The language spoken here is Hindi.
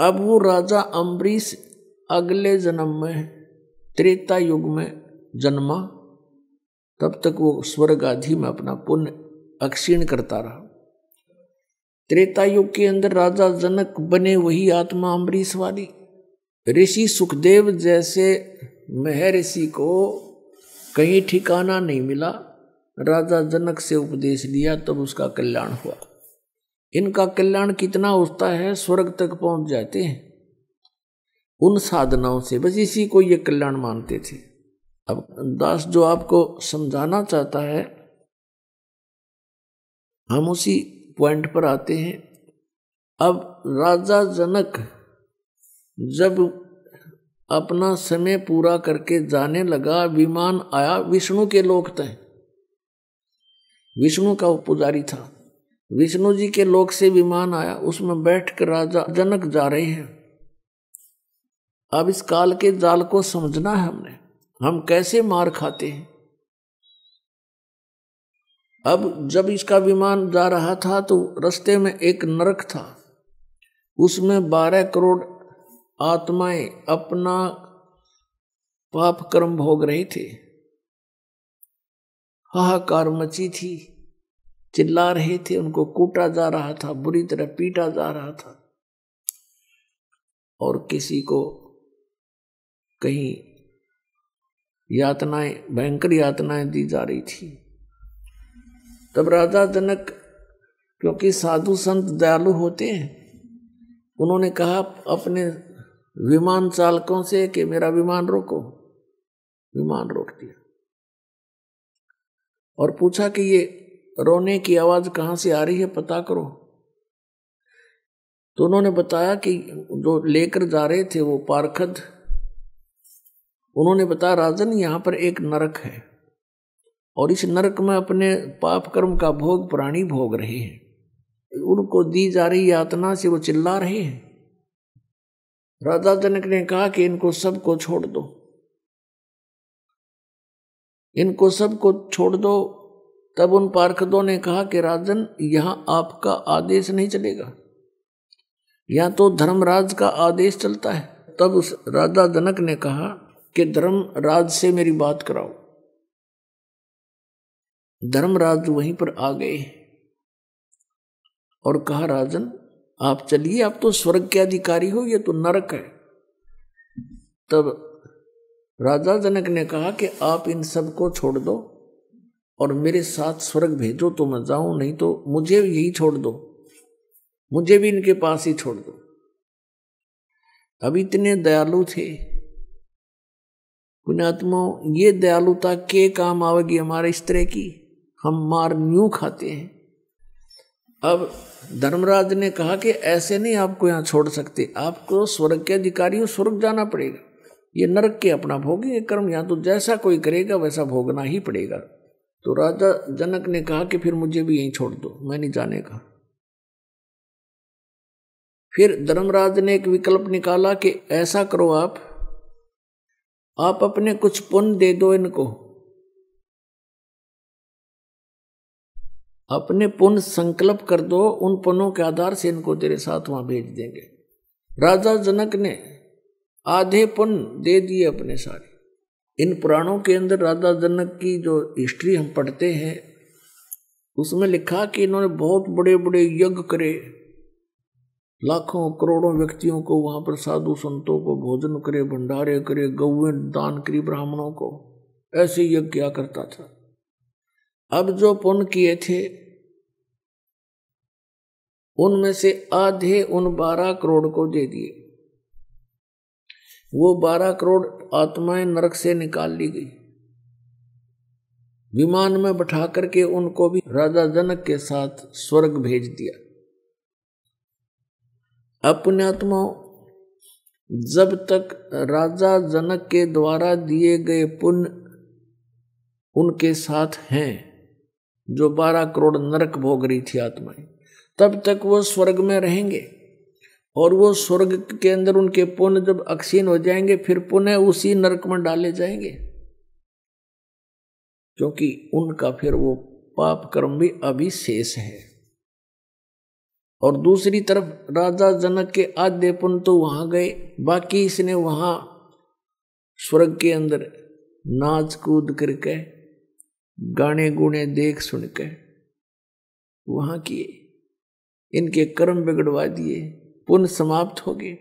अब वो राजा अम्बरीश अगले जन्म में, त्रेता युग में जन्मा, तब तक वो स्वर्ग आधि में अपना पुण्य अक्षीण करता रहा। त्रेता युग के अंदर राजा जनक बने वही आत्मा अम्बरीश वाली ऋषि सुखदेव जैसे महर्षि को कहीं ठिकाना नहीं मिला। राजा जनक से उपदेश लिया, तब उसका कल्याण हुआ। इनका कल्याण कितना होता है, स्वर्ग तक पहुँच जाते हैं। उन साधनाओं से बस इसी को ये कल्याण मानते थे। अब दास जो आपको समझाना चाहता है, हम उसी पॉइंट पर आते हैं। अब राजा जनक जब अपना समय पूरा करके जाने लगा, विमान आया, विष्णु के लोक तय विष्णु का पुजारी था। विष्णु जी के लोक से विमान आया। उसमें बैठ कर राजा जनक जा रहे हैं। अब इस काल के जाल को समझना है हमने। हम कैसे मार खाते हैं? अब जब इसका विमान जा रहा था तो रास्ते में एक नरक था। उसमें बारह करोड़ आत्माएँ अपना पाप कर्म भोग रहे थे। हाहाकार मची थी। चिल्ला रहे थे, उनको कूटा जा रहा था, बुरी तरह पीटा जा रहा था। और किसी को कहीं यातनाएँ, भयंकर यातनाएँ दी जा रही थी। तब राजा जनक, क्योंकि साधु संत दयालु होते हैं, उन्होंने कहा, अपने विमान चालकों से कि मेरा विमान रोको? विमान रोक दिया। और पूछा कि ये रोने की आवाज़ कहाँ से आ रही है पता करो। तो उन्होंने बताया कि जो लेकर जा रहे थे वो पारखद, उन्होंने बताया, राजन, यहाँ पर एक नरक है और इस नरक में अपने पाप कर्म का भोग, प्राणी भोग रहे हैं। उनको दी जा रही यातना से वो चिल्ला रहे हैं। राजा जनक ने कहा कि इनको सबको छोड़ दो। इनको सबको छोड़ दो तब उन पार्षदों ने कहा कि राजन, यहाँ आपका आदेश नहीं चलेगा। यहाँ तो धर्मराज का आदेश चलता है। तब उस राजा जनक ने कहा कि धर्मराज से मेरी बात कराओ। धर्मराज वहीं पर आ गए। और कहा, राजन, आप चलिए, आप तो स्वर्ग के अधिकारी हो, ये तो नरक है। तब राजा जनक ने कहा कि आप इन सबको छोड़ दो। और मेरे साथ स्वर्ग भेजो तो मैं जाऊँ, नहीं तो मुझे यही छोड़ दो। मुझे भी इनके पास ही छोड़ दो। अब इतने दयालु थे। पुण्यात्मा, ये दयालुता के काम आवेगी हमारे इस तरह की? हम मार न्यू खाते हैं। अब धर्मराज ने कहा कि ऐसे नहीं आपको यहाँ छोड़ सकते। आपको स्वर्ग के अधिकारी स्वर्ग जाना पड़ेगा। ये नरक के अपना भोगे कर्म। यहाँ तो जैसा कोई करेगा, वैसा भोगना ही पड़ेगा। तो राजा जनक ने कहा कि फिर मुझे भी यहीं छोड़ दो, मैं नहीं जाने का। फिर धर्मराज ने एक विकल्प निकाला कि ऐसा करो आप आप अपने कुछ पुण्य दे दो इनको। अपने पुण्य संकल्प कर दो, उन पुण्यों के आधार से इनको तेरे साथ वहाँ भेज देंगे। राजा जनक ने आधे पुण्य दे दिए अपने सारे। इन पुराणों के अंदर राधा जनक की जो हिस्ट्री हम पढ़ते हैं, उसमें लिखा कि इन्होंने बहुत बड़े बड़े यज्ञ करे। लाखों, करोड़ों व्यक्तियों को वहाँ पर साधु संतों को भोजन करे, भंडारे करे गौवें दान करी ब्राह्मणों को। ऐसे यज्ञ किया करता था। अब जो पुण्य किए थे, उनमें से आधे उन बारह करोड़ को दे दिए। वो बारह करोड़ आत्माएँ नरक से निकाल ली गई। विमान में बैठा करके उनको भी राजा जनक के साथ स्वर्ग भेज दिया। अपने आत्माओं, जब तक राजा जनक के द्वारा दिए गए पुण्य उनके साथ हैं, जो बारह करोड़ नरक भोग रही थी आत्माएँ, तब तक वो स्वर्ग में रहेंगे। और वो स्वर्ग के अंदर उनके पुण्य जब अक्षीण हो जाएँगे, फिर पुनः उसी नरक में डाले जाएँगे। क्योंकि उनका फिर वो पाप कर्म भी अभी शेष है। और दूसरी तरफ़ राजा जनक के आद्य पुन तो वहाँ गए, बाकी इसने वहाँ स्वर्ग के अंदर नाच कूद करके गाने गुणे देख सुन के वहाँ किए। इनके कर्म बिगड़वा दिए। पुण्य समाप्त हो गए